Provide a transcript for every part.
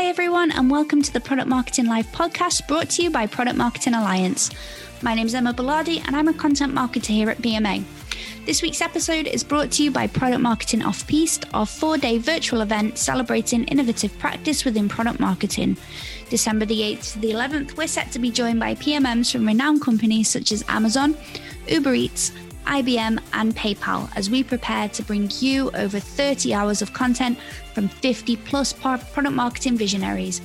Hi, everyone, and welcome to the Product Marketing Life podcast brought to you by Product Marketing Alliance. My name is Emma Bellardi, and I'm a content marketer here at PMA. This week's episode is brought to you by Product Marketing Off Piste, our four day virtual event celebrating innovative practice within product marketing. December the 8th to the 11th, we're set to be joined by PMMs from renowned companies such as Amazon, Uber Eats, IBM, and PayPal as we prepare to bring you over 30 hours of content from 50 plus product marketing visionaries.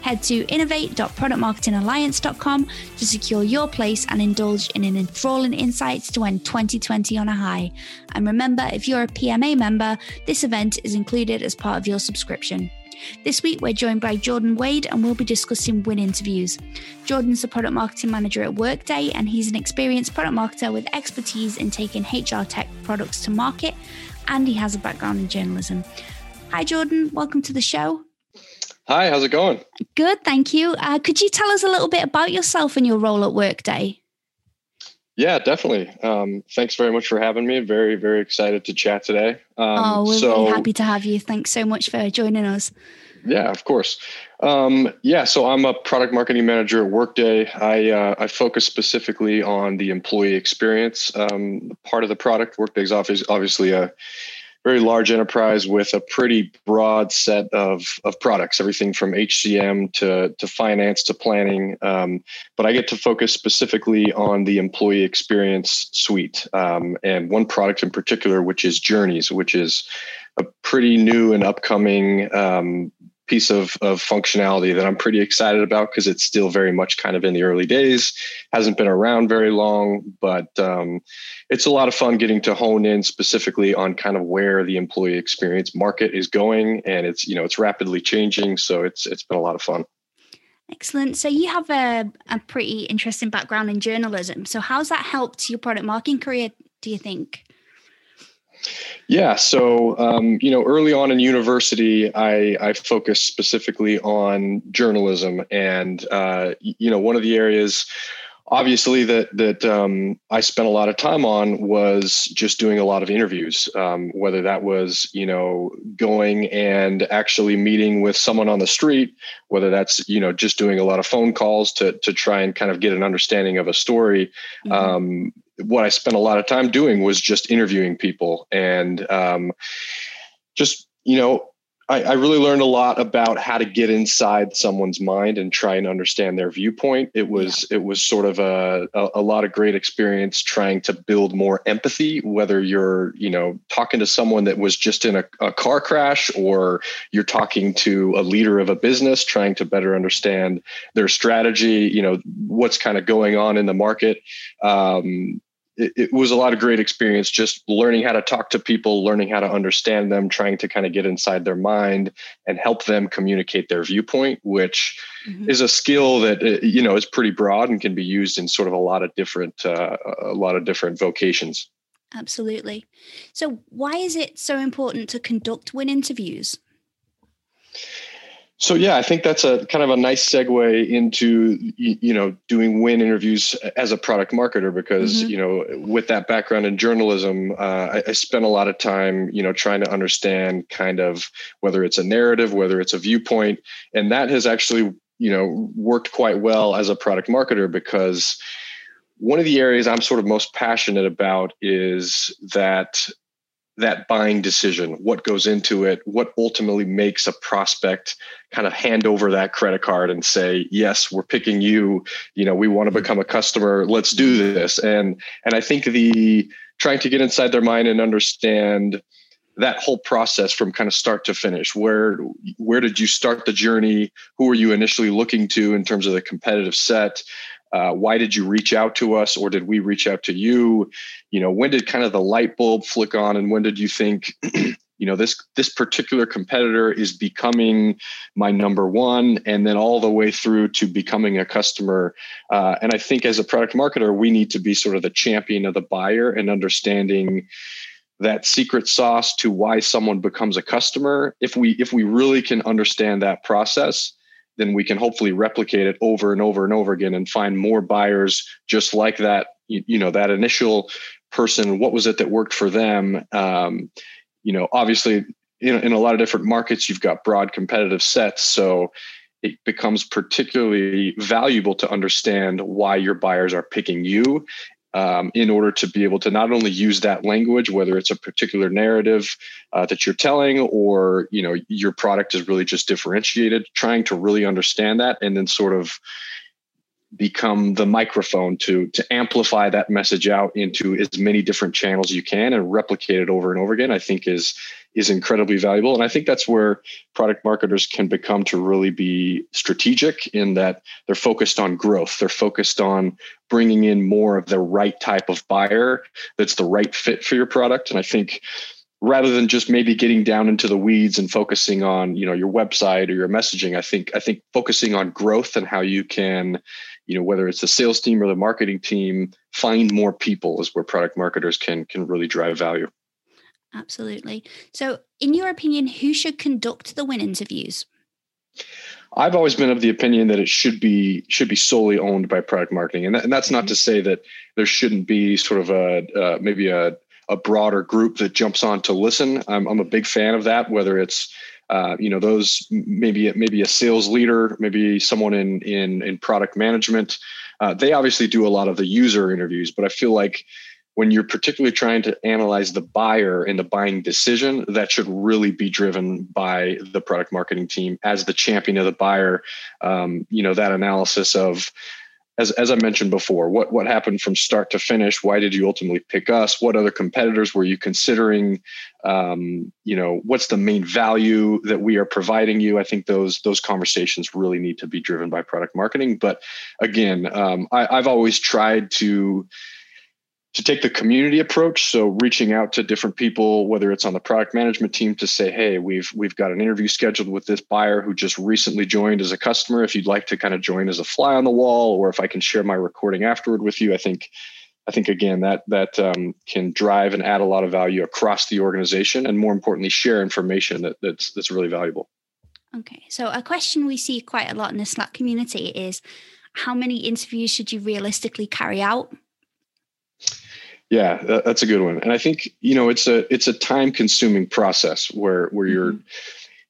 Head to innovate.productmarketingalliance.com to secure your place and indulge in an enthralling insights to end 2020 on a high. And remember, if you're a PMA member, this event is included as part of your subscription. This week, we're joined by Jordan Wade and we'll be discussing win interviews. Jordan's the product marketing manager at Workday, and he's an experienced product marketer with expertise in taking HR tech products to market, and he has a background in journalism. Hi, Jordan. Welcome to the show. Hi, how's it going? Good, thank you. Uh, could you tell us a little bit about yourself and your role at Workday? Yeah, definitely. Um, thanks very much for having me. Very, very excited to chat today. Um, oh, we're so, really happy to have you. Thanks so much for joining us. Yeah, of course. Um, yeah, so I'm a product marketing manager at Workday. I uh, I focus specifically on the employee experience um, part of the product. Workday's office obviously a very large enterprise with a pretty broad set of, of products, everything from HCM to, to finance to planning. Um, but I get to focus specifically on the employee experience suite um, and one product in particular, which is Journeys, which is a pretty new and upcoming um, piece of, of functionality that I'm pretty excited about because it's still very much kind of in the early days, hasn't been around very long, but um, it's a lot of fun getting to hone in specifically on kind of where the employee experience market is going, and it's you know it's rapidly changing, so it's it's been a lot of fun. Excellent. So you have a, a pretty interesting background in journalism. So how's that helped your product marketing career? Do you think? Yeah, so um, you know, early on in university, I, I focused specifically on journalism, and uh, you know, one of the areas, obviously, that that um, I spent a lot of time on was just doing a lot of interviews. Um, whether that was you know going and actually meeting with someone on the street, whether that's you know just doing a lot of phone calls to to try and kind of get an understanding of a story. Mm-hmm. What I spent a lot of time doing was just interviewing people and um, just, you know, I, I, really learned a lot about how to get inside someone's mind and try and understand their viewpoint. It was yeah. it was sort of a, a, a lot of great experience trying to build more empathy, whether you're, you know, talking to someone that was just in a, a car crash or you're talking to a leader of a business, trying to better understand their strategy, you know, what's kind of going on in the market. Um, it, it, was a lot of great experience just learning how to talk to people learning how to understand them trying to kind of get inside their mind and help them communicate their viewpoint which mm-hmm. is a skill that uh, you know is pretty broad and can be used in sort of a lot of different uh, a lot of different vocations. Absolutely. So why is it so important to conduct win interviews so yeah, I think that's a kind of a nice segue into you know doing win interviews as a product marketer because mm-hmm. you know with that background in journalism, uh, I, I spent a lot of time you know trying to understand kind of whether it's a narrative, whether it's a viewpoint, and that has actually you know worked quite well as a product marketer because one of the areas I'm sort of most passionate about is that that buying decision, what goes into it, what ultimately makes a prospect kind of hand over that credit card and say, yes, we're picking you, you know, we want to become a customer, let's do this. And and I think the trying to get inside their mind and understand that whole process from kind of start to finish where where did you start the journey? Who were you initially looking to in terms of the competitive set uh, why did you reach out to us or did we reach out to you? You know when did kind of the light bulb flick on and when did you think you know this this particular competitor is becoming my number one and then all the way through to becoming a customer? Uh, and i think as a product marketer we need to be sort of the champion of the buyer and understanding that secret sauce to why someone becomes a customer. If we if we really can understand that process then we can hopefully replicate it over and over and over again and find more buyers just like that you, you know that initial person what was it that worked for them um, you know obviously in, in a lot of different markets, you've got broad competitive sets. So it becomes particularly valuable to understand why your buyers are picking you um, in order to be able to not only use that language, whether it's a particular narrative uh, that you're telling, or you know your product is really just differentiated. Trying to really understand that, and then sort of become the microphone to to amplify that message out into as many different channels you can and replicate it over and over again i think is is incredibly valuable. And i think that's where product marketers can become to really be strategic in that they're focused on growth. They're focused on bringing in more of the right type of buyer that's the right fit for your product. And i think rather than just maybe getting down into the weeds and focusing on you know your website or your messaging i think i think focusing on growth and how you can you know whether it's the sales team or the marketing team find more people is where product marketers can can really drive value. Absolutely. So in your opinion who should conduct the win interviews? I've always been of the opinion that it should be should be solely owned by product marketing, and, that, and that's not to say that there shouldn't be sort of a uh, maybe a a broader group that jumps on to listen. I'm, I'm a big fan of that, whether it's uh, you know those maybe maybe a sales leader, maybe someone in in in product management. Uh, they obviously do a lot of the user interviews, but I feel like when you're particularly trying to analyze the buyer and the buying decision, that should really be driven by the product marketing team as the champion of the buyer. Um, you know that analysis of as, as I mentioned before, what, what happened from start to finish? Why did you ultimately pick us? What other competitors were you considering? Um, you know, what's the main value that we are providing you? I think those those conversations really need to be driven by product marketing. But again, um, I, I've always tried to to take the community approach so reaching out to different people whether it's on the product management team to say hey we've we've got an interview scheduled with this buyer who just recently joined as a customer. If you'd like to kind of join as a fly on the wall or if i can share my recording afterward with you i think i think again that that um, can drive and add a lot of value across the organization and more importantly share information that, that's that's really valuable. Okay so a question we see quite a lot in the slack community is how many interviews should you realistically carry out yeah, that, that's a good one. And I think, you know, it's a it's a time consuming process where where mm-hmm. you're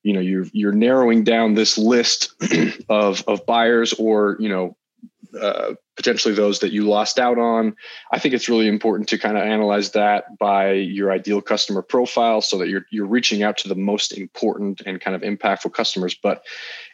you know, you're you're narrowing down this list of of buyers or, you know, uh, potentially those that you lost out on. I think it's really important to kind of analyze that by your ideal customer profile so that you're you're reaching out to the most important and kind of impactful customers. But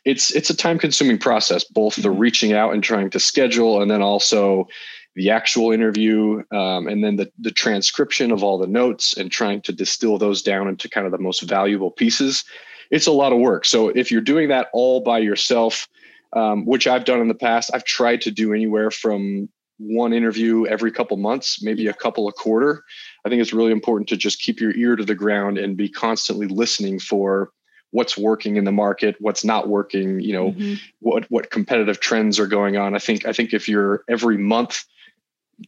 it's it's a time consuming process, both the mm-hmm. reaching out and trying to schedule and then also the actual interview um, and then the, the transcription of all the notes and trying to distill those down into kind of the most valuable pieces. It's a lot of work. So if you're doing that all by yourself um, which i've done in the past i've tried to do anywhere from one interview every couple months maybe a couple a quarter. I think it's really important to just keep your ear to the ground and be constantly listening for what's working in the market what's not working you know mm-hmm. what what competitive trends are going on. I think i think if you're every month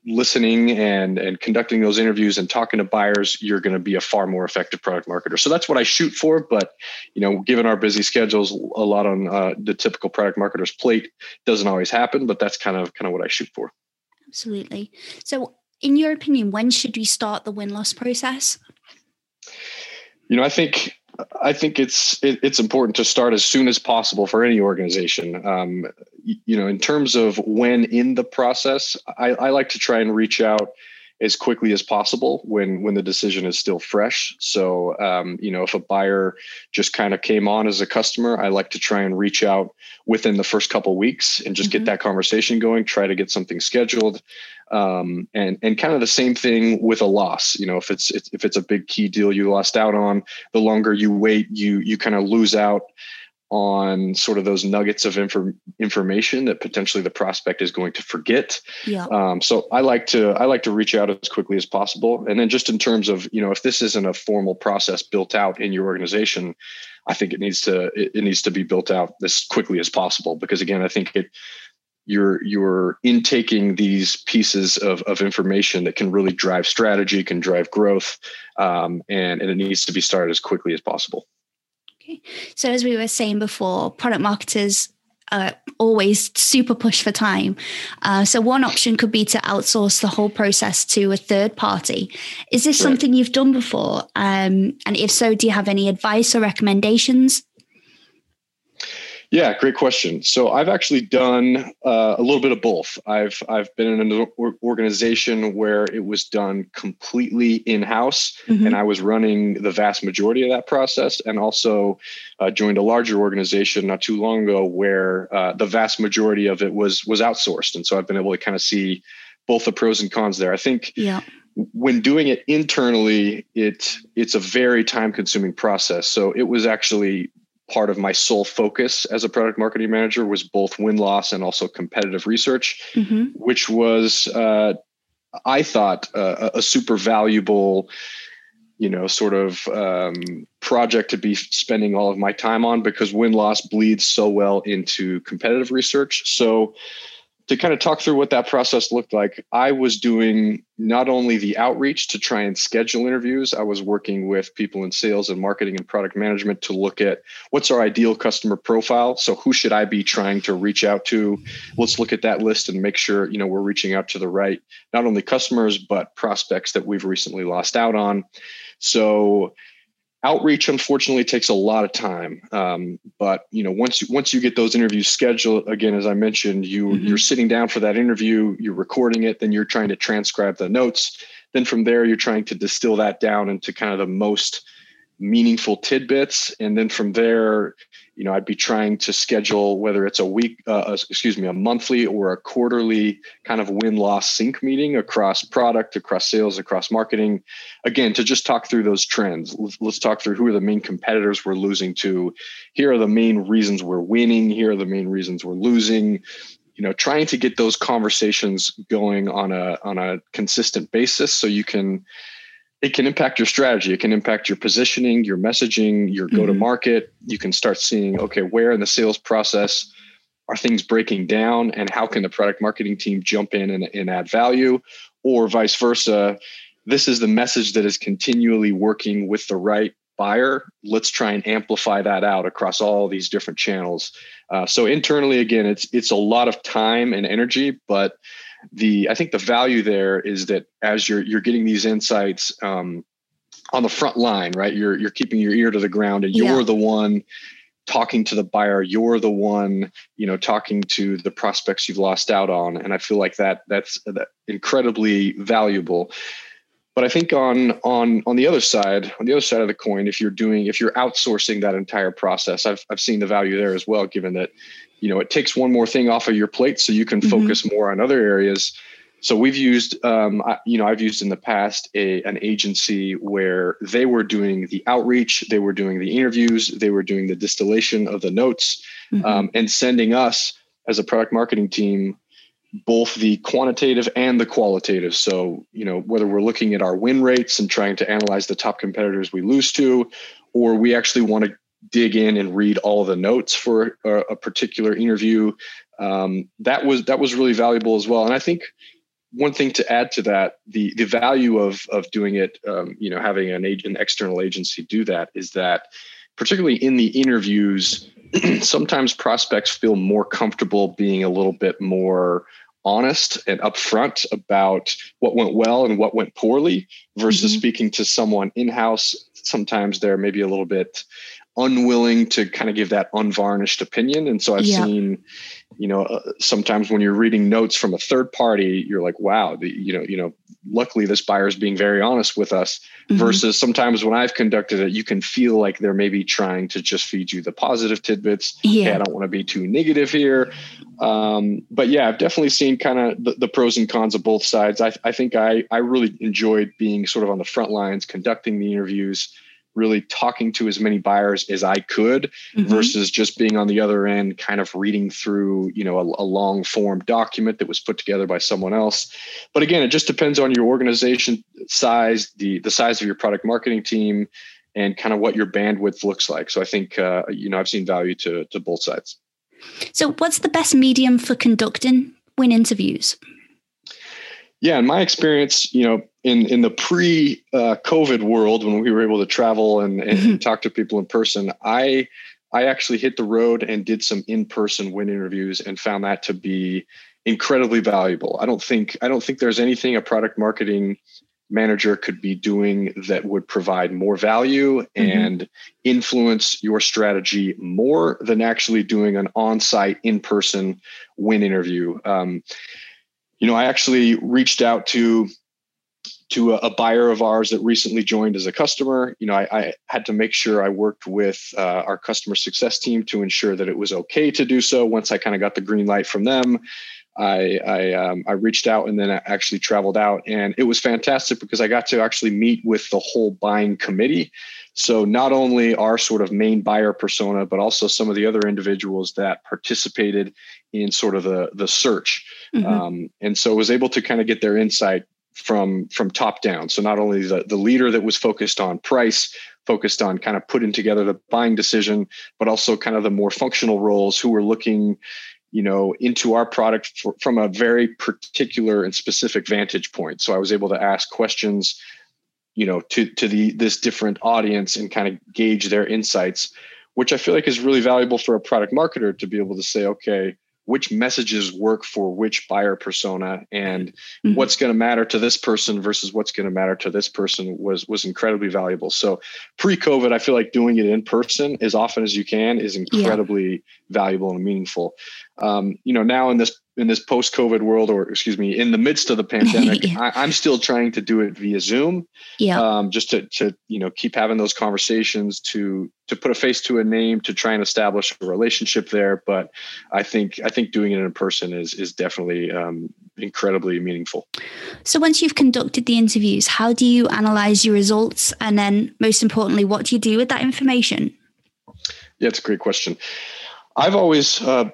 listening and and conducting those interviews and talking to buyers you're going to be a far more effective product marketer. So that's what i shoot for but you know given our busy schedules a lot on uh, the typical product marketer's plate doesn't always happen but that's kind of kind of what i shoot for. Absolutely. So in your opinion when should we start the win-loss process? You know i think I think it's it, it's important to start as soon as possible for any organization. Um, you, you, know, in terms of when in the process, I, I, like to try and reach out as quickly as possible when when the decision is still fresh. So, um, you know, if a buyer just kind of came on as a customer, I like to try and reach out within the first couple weeks and just mm-hmm. get that conversation going. Try to get something scheduled um, and and kind of the same thing with a loss you know if it's if it's a big key deal you lost out on the longer you wait you you kind of lose out on sort of those nuggets of inform- information that potentially the prospect is going to forget. Yeah. Um, so I like to I like to reach out as quickly as possible, and then just in terms of you know if this isn't a formal process built out in your organization, I think it needs to it, it needs to be built out as quickly as possible because again I think it you're you're intaking these pieces of, of information that can really drive strategy can drive growth um, and, and it needs to be started as quickly as possible so as we were saying before product marketers uh, always super push for time. Uh, so one option could be to outsource the whole process to a third party. Is this right. something you've done before? Um, and if so, do you have any advice or recommendations? Yeah, great question. So I've actually done uh, a little bit of both. I've I've been in an organization where it was done completely in house, mm-hmm. and I was running the vast majority of that process, and also uh, joined a larger organization not too long ago where uh, the vast majority of it was was outsourced, and so I've been able to kind of see both the pros and cons there. I think yeah when doing it internally it it's a very time consuming process so it was actually part of my sole focus as a product marketing manager was both win loss and also competitive research, mm-hmm. which was, uh, I thought, uh, a super valuable, you know, sort of um, project to be spending all of my time on because win loss bleeds so well into competitive research. So, to kind of talk through what that process looked like, I was doing not only the outreach to try and schedule interviews, I was working with people in sales and marketing and product management to look at what's our ideal customer profile. So who should I be trying to reach out to? Let's look at that list and make sure, you know, we're reaching out to the right not only customers but prospects that we've recently lost out on. So outreach unfortunately takes a lot of time. Um, but you know once you once you get those interviews scheduled again as i mentioned you mm-hmm. you're sitting down for that interview you're recording it then you're trying to transcribe the notes. Then from there you're trying to distill that down into kind of the most meaningful tidbits. And then from there you know i'd be trying to schedule whether it's a week uh, uh, excuse me a monthly or a quarterly kind of win loss sync meeting across product across sales across marketing. Again to just talk through those trends let's, let's talk through who are the main competitors we're losing to. Here are the main reasons we're winning. Here are the main reasons we're losing. You know trying to get those conversations going on a on a consistent basis so you can it can impact your strategy. It can impact your positioning, your messaging, your go to market. Mm-hmm. You can start seeing, okay, where in the sales process are things breaking down and how can the product marketing team jump in and, and add value? Or vice versa. This is the message that is continually working with the right buyer. Let's try and amplify that out across all these different channels. Uh, so internally, again, it's it's a lot of time and energy, but the I think the value there is that as you're you're getting these insights um, on the front line, right? You're you're keeping your ear to the ground, and you're yeah. the one talking to the buyer. You're the one, you know, talking to the prospects you've lost out on, and I feel like that that's incredibly valuable. But I think on on on the other side, on the other side of the coin, if you're doing if you're outsourcing that entire process, I've I've seen the value there as well, given that you know it takes one more thing off of your plate so you can mm-hmm. focus more on other areas so we've used um, I, you know i've used in the past a an agency where they were doing the outreach they were doing the interviews they were doing the distillation of the notes mm-hmm. um, and sending us as a product marketing team both the quantitative and the qualitative so you know whether we're looking at our win rates and trying to analyze the top competitors we lose to or we actually want to dig in and read all the notes for a, a particular interview. Um, that was that was really valuable as well. And I think one thing to add to that, the the value of of doing it, um, you know, having an an external agency do that is that, particularly in the interviews, sometimes prospects feel more comfortable being a little bit more honest and upfront about what went well and what went poorly versus mm-hmm. speaking to someone in house. Sometimes they're maybe a little bit unwilling to kind of give that unvarnished opinion. And so i've yeah. seen you know uh, sometimes when you're reading notes from a third party you're like wow the, you know you know luckily this buyer is being very honest with us mm-hmm. versus sometimes when i've conducted it you can feel like they're maybe trying to just feed you the positive tidbits. Yeah. Hey, i don't want to be too negative here. Um, but yeah i've definitely seen kind of the, the, pros and cons of both sides. I, I think i i really enjoyed being sort of on the front lines conducting the interviews really talking to as many buyers as I could mm-hmm. versus just being on the other end, kind of reading through, you know, a, a, long form document that was put together by someone else. But again, it just depends on your organization size, the the size of your product marketing team, and kind of what your bandwidth looks like. So I think, uh, you know, I've seen value to to both sides. So, what's the best medium for conducting win interviews? Yeah, in my experience, you know, in in the pre uh, COVID world when we were able to travel and, and mm-hmm. talk to people in person, I I actually hit the road and did some in-person win interviews and found that to be incredibly valuable. I don't think I don't think there's anything a product marketing manager could be doing that would provide more value mm-hmm. and influence your strategy more than actually doing an on-site in-person win interview um, you know i actually reached out to to a, a, buyer of ours that recently joined as a customer. You know i, I had to make sure i worked with uh, our customer success team to ensure that it was okay to do so once i kind of got the green light from them I I, um, I reached out and then I actually traveled out, and it was fantastic because I got to actually meet with the whole buying committee. So not only our sort of main buyer persona, but also some of the other individuals that participated in sort of the the search, mm-hmm. um, and so was able to kind of get their insight from from top down. So not only the the leader that was focused on price, focused on kind of putting together the buying decision, but also kind of the more functional roles who were looking you know into our product for, from a very particular and specific vantage point so i was able to ask questions you know to to the this different audience and kind of gauge their insights which i feel like is really valuable for a product marketer to be able to say okay which messages work for which buyer persona and mm-hmm. what's going to matter to this person versus what's going to matter to this person was was incredibly valuable so pre-covid i feel like doing it in person as often as you can is incredibly yeah. valuable and meaningful um, you know now in this in this post-COVID world, or excuse me, in the midst of the pandemic, yeah. I, am still trying to do it via Zoom. Yeah. Um, just to to you know keep having those conversations, to to put a face to a name, to try and establish a relationship there. But I think I think doing it in person is is definitely um, incredibly meaningful. So once you've conducted the interviews, how do you analyze your results, and then most importantly, what do you do with that information? Yeah, it's a great question. I've always uh,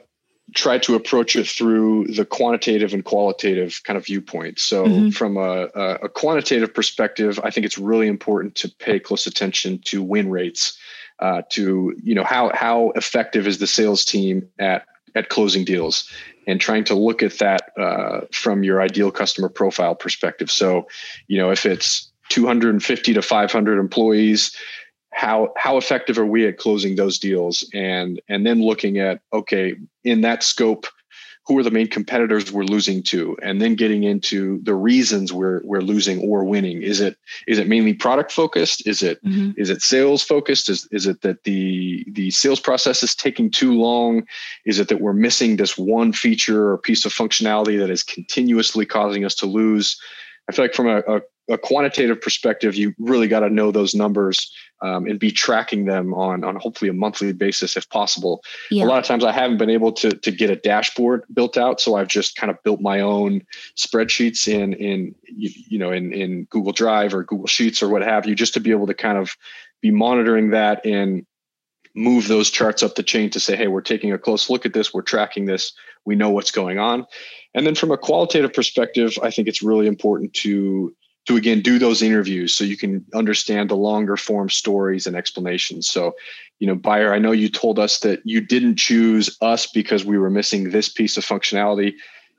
try to approach it through the quantitative and qualitative kind of viewpoint. So, mm-hmm. from a, a, quantitative perspective, I think it's really important to pay close attention to win rates. Uh, to you know how how effective is the sales team at at closing deals and trying to look at that uh, from your ideal customer profile perspective. So, you know, if it's 250 to 500 employees, how how effective are we at closing those deals? And and then looking at okay in that scope who are the main competitors we're losing to? And then getting into the reasons we're we're losing or winning. Is it is it mainly product focused? Is it mm-hmm. is it sales focused? Is is it that the the sales process is taking too long? Is it that we're missing this one feature or piece of functionality that is continuously causing us to lose? I feel like from a, a a quantitative perspective, you really got to know those numbers um, and be tracking them on on hopefully a monthly basis if possible. Yeah. A lot of times I haven't been able to to get a dashboard built out, so I've just kind of built my own spreadsheets in in you know in in Google Drive or Google Sheets or what have you, just to be able to kind of be monitoring that and move those charts up the chain to say, hey, we're taking a close look at this, we're tracking this, we know what's going on. And then from a qualitative perspective, I think it's really important to to again do those interviews so you can understand the longer form stories and explanations. So you know buyer i know you told us that you didn't choose us because we were missing this piece of functionality.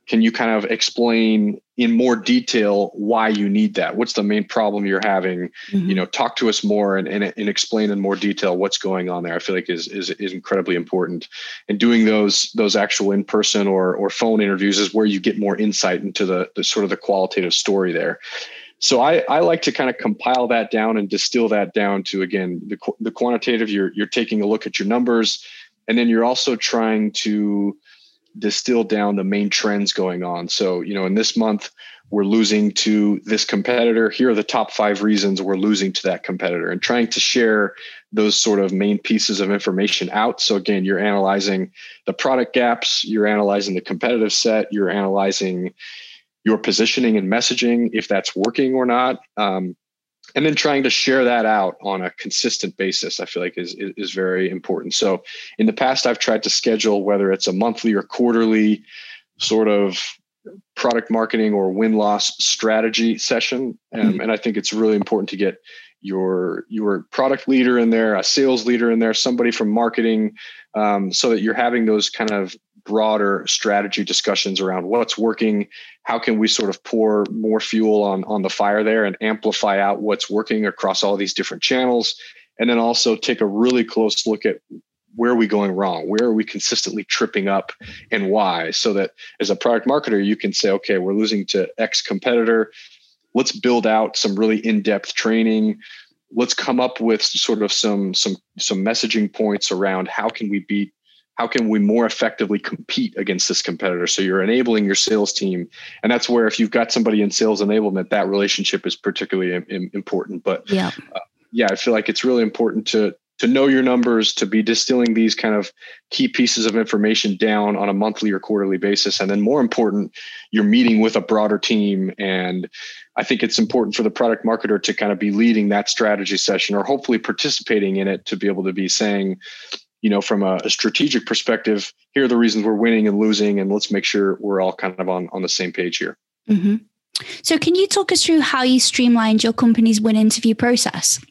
Can you kind of explain in more detail why you need that? What's the main problem you're having? Mm-hmm. you know talk to us more and, and, and explain in more detail what's going on there. I feel like is, is is incredibly important. And doing those those actual in-person or or phone interviews is where you get more insight into the, the sort of the qualitative story there so I, I like to kind of compile that down and distill that down to again the, the quantitative. You're, you're taking a look at your numbers and then you're also trying to distill down the main trends going on. So you know in this month we're losing to this competitor. Here are the top five reasons we're losing to that competitor and trying to share those sort of main pieces of information out. So again you're analyzing the product gaps you're analyzing the competitive set you're analyzing your positioning and messaging, if that's working or not. Um, and then trying to share that out on a consistent basis, I feel like is, is, is very important. So in the past, I've tried to schedule whether it's a monthly or quarterly sort of product marketing or win loss strategy session. Um, mm-hmm. And I think it's really important to get your your product leader in there, a sales leader in there, somebody from marketing, um, so that you're having those kind of broader strategy discussions around what's working how can we sort of pour more fuel on on the fire there and amplify out what's working across all these different channels? And then also take a really close look at where are we going wrong? Where are we consistently tripping up and why? So that as a product marketer you can say okay we're losing to x competitor. Let's build out some really in-depth training. Let's come up with sort of some some some messaging points around how can we beat how can we more effectively compete against this competitor? So you're enabling your sales team and that's where if you've got somebody in sales enablement that relationship is particularly important. But yeah. uh, yeah i feel like it's really important to to know your numbers to be distilling these kind of key pieces of information down on a monthly or quarterly basis and then more important you're meeting with a broader team. And i think it's important for the product marketer to kind of be leading that strategy session or hopefully participating in it to be able to be saying you know, from a, a, strategic perspective, here are the reasons we're winning and losing, and let's make sure we're all kind of on, on the same page here. Mm-hmm. So, can you talk us through how you streamlined your company's win interview process?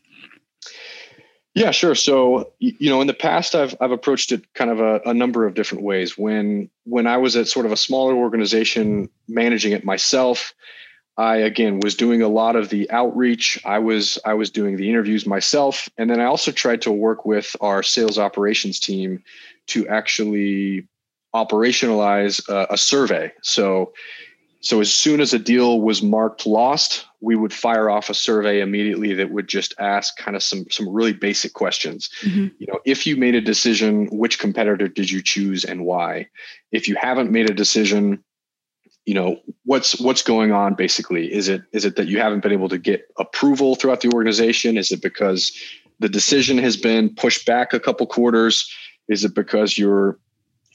Yeah, sure. So, you know, in the past, I've I've approached it kind of a, a number of different ways. When when I was at sort of a smaller organization, managing it myself, I again was doing a lot of the outreach. I was I was doing the interviews myself, and then I also tried to work with our sales operations team to actually operationalize a, a survey. So so as soon as a deal was marked lost, we would fire off a survey immediately that would just ask kind of some some really basic questions. Mm-hmm. You know, if you made a decision, which competitor did you choose and why? If you haven't made a decision, you know what's what's going on basically? Is it is it that you haven't been able to get approval throughout the organization? Is it because the decision has been pushed back a couple quarters? Is it because you're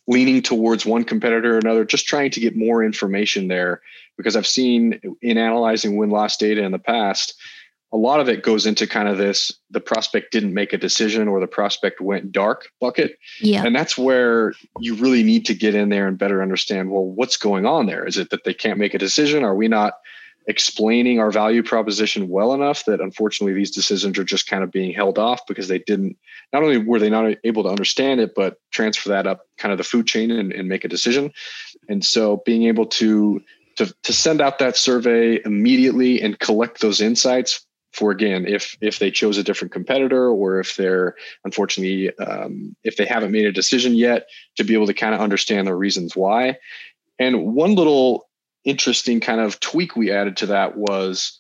leaning towards one competitor or another? Just trying to get more information there because i've seen in analyzing win loss data in the past a lot of it goes into kind of this the prospect didn't make a decision or the prospect went dark bucket. Yeah. And that's where you really need to get in there and better understand well what's going on there? Is it that they can't make a decision? Are we not explaining our value proposition well enough that unfortunately these decisions are just kind of being held off because they didn't not only were they not able to understand it but transfer that up kind of the food chain and, and make a decision. And so being able to to, to send out that survey immediately and collect those insights for again if if they chose a different competitor or if they're unfortunately um, if they haven't made a decision yet to be able to kind of understand the reasons why. And one little interesting kind of tweak we added to that was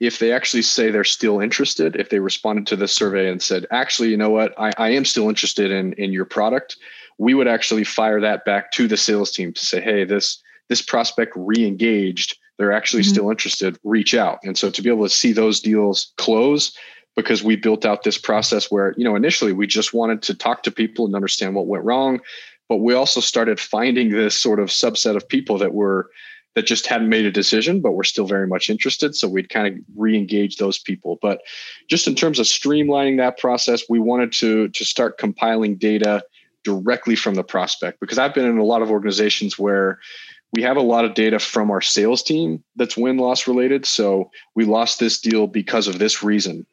if they actually say they're still interested if they responded to this survey and said actually you know what? I, I am still interested in in your product we would actually fire that back to the sales team to say hey this this prospect re-engaged they're actually mm-hmm. still interested, reach out. And so to be able to see those deals close because we built out this process where, you know, initially we just wanted to talk to people and understand what went wrong, but we also started finding this sort of subset of people that were that just hadn't made a decision but were still very much interested so we'd kind of re-engage those people but just in terms of streamlining that process we wanted to to start compiling data directly from the prospect because i've been in a lot of organizations where we have a lot of data from our sales team that's win loss related. So we lost this deal because of this reason.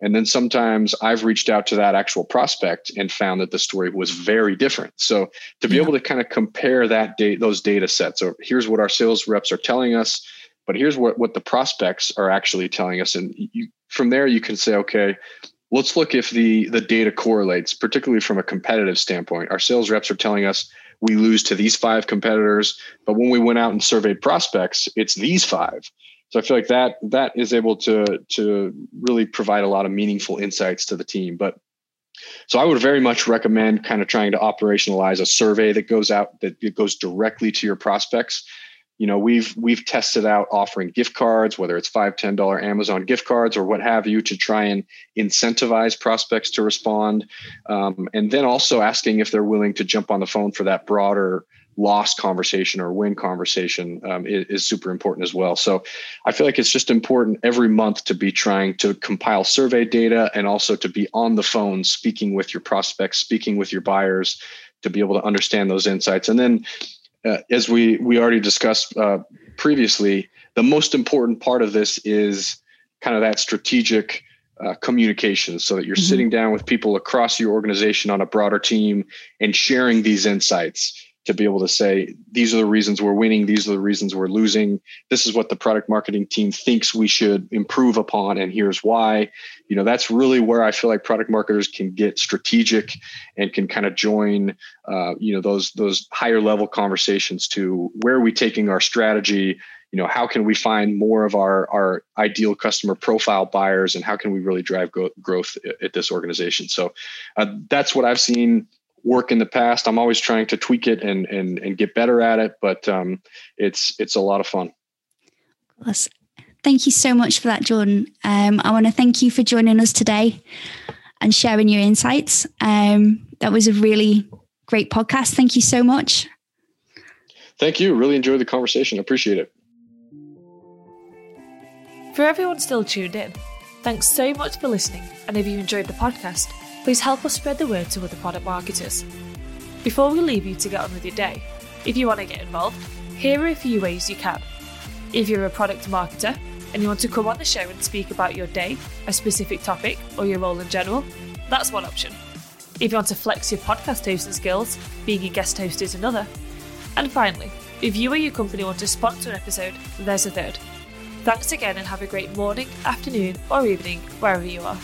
And then sometimes I've reached out to that actual prospect and found that the story was very different. So to be yeah. able to kind of compare that date, those data sets, or here's what our sales reps are telling us, but here's what, what the prospects are actually telling us. And you, from there, you can say, okay, let's look if the the data correlates, particularly from a competitive standpoint. Our sales reps are telling us we lose to these five competitors. But when we went out and surveyed prospects, it's these five. So I feel like that that is able to to really provide a lot of meaningful insights to the team. But so I would very much recommend kind of trying to operationalize a survey that goes out that goes directly to your prospects you know we've we've tested out offering gift cards whether it's five ten dollar amazon gift cards or what have you to try and incentivize prospects to respond. Um, and then also asking if they're willing to jump on the phone for that broader loss conversation or win conversation um, is, is, super important as well. So i feel like it's just important every month to be trying to compile survey data and also to be on the phone speaking with your prospects speaking with your buyers to be able to understand those insights. And then uh, as we we already discussed uh, previously, the most important part of this is kind of that strategic uh, communication, so that you're mm-hmm. sitting down with people across your organization on a broader team and sharing these insights to be able to say these are the reasons we're winning. These are the reasons we're losing. This is what the product marketing team thinks we should improve upon and here's why. You know that's really where i feel like product marketers can get strategic and can kind of join uh, you know those those higher level conversations to where are we taking our strategy? You know how can we find more of our our ideal customer profile buyers and how can we really drive go- growth at this organization? So uh, that's what i've seen work in the past. I'm always trying to tweak it and and and get better at it but um, it's it's a lot of fun. Plus, thank you so much for that jordan. Um, i want to thank you for joining us today and sharing your insights. Um, that was a really great podcast. Thank you so much. Thank you. Really enjoyed the conversation. Appreciate it. For everyone still tuned in, thanks so much for listening. And if you enjoyed the podcast, please help us spread the word to other product marketers. Before we leave you to get on with your day, if you want to get involved, here are a few ways you can. If you're a product marketer and you want to come on the show and speak about your day, a specific topic, or your role in general, that's one option. If you want to flex your podcast hosting skills, being a guest host is another. And finally, if you or your company want to sponsor an episode, there's a third. Thanks again and have a great morning, afternoon, or evening, wherever you are.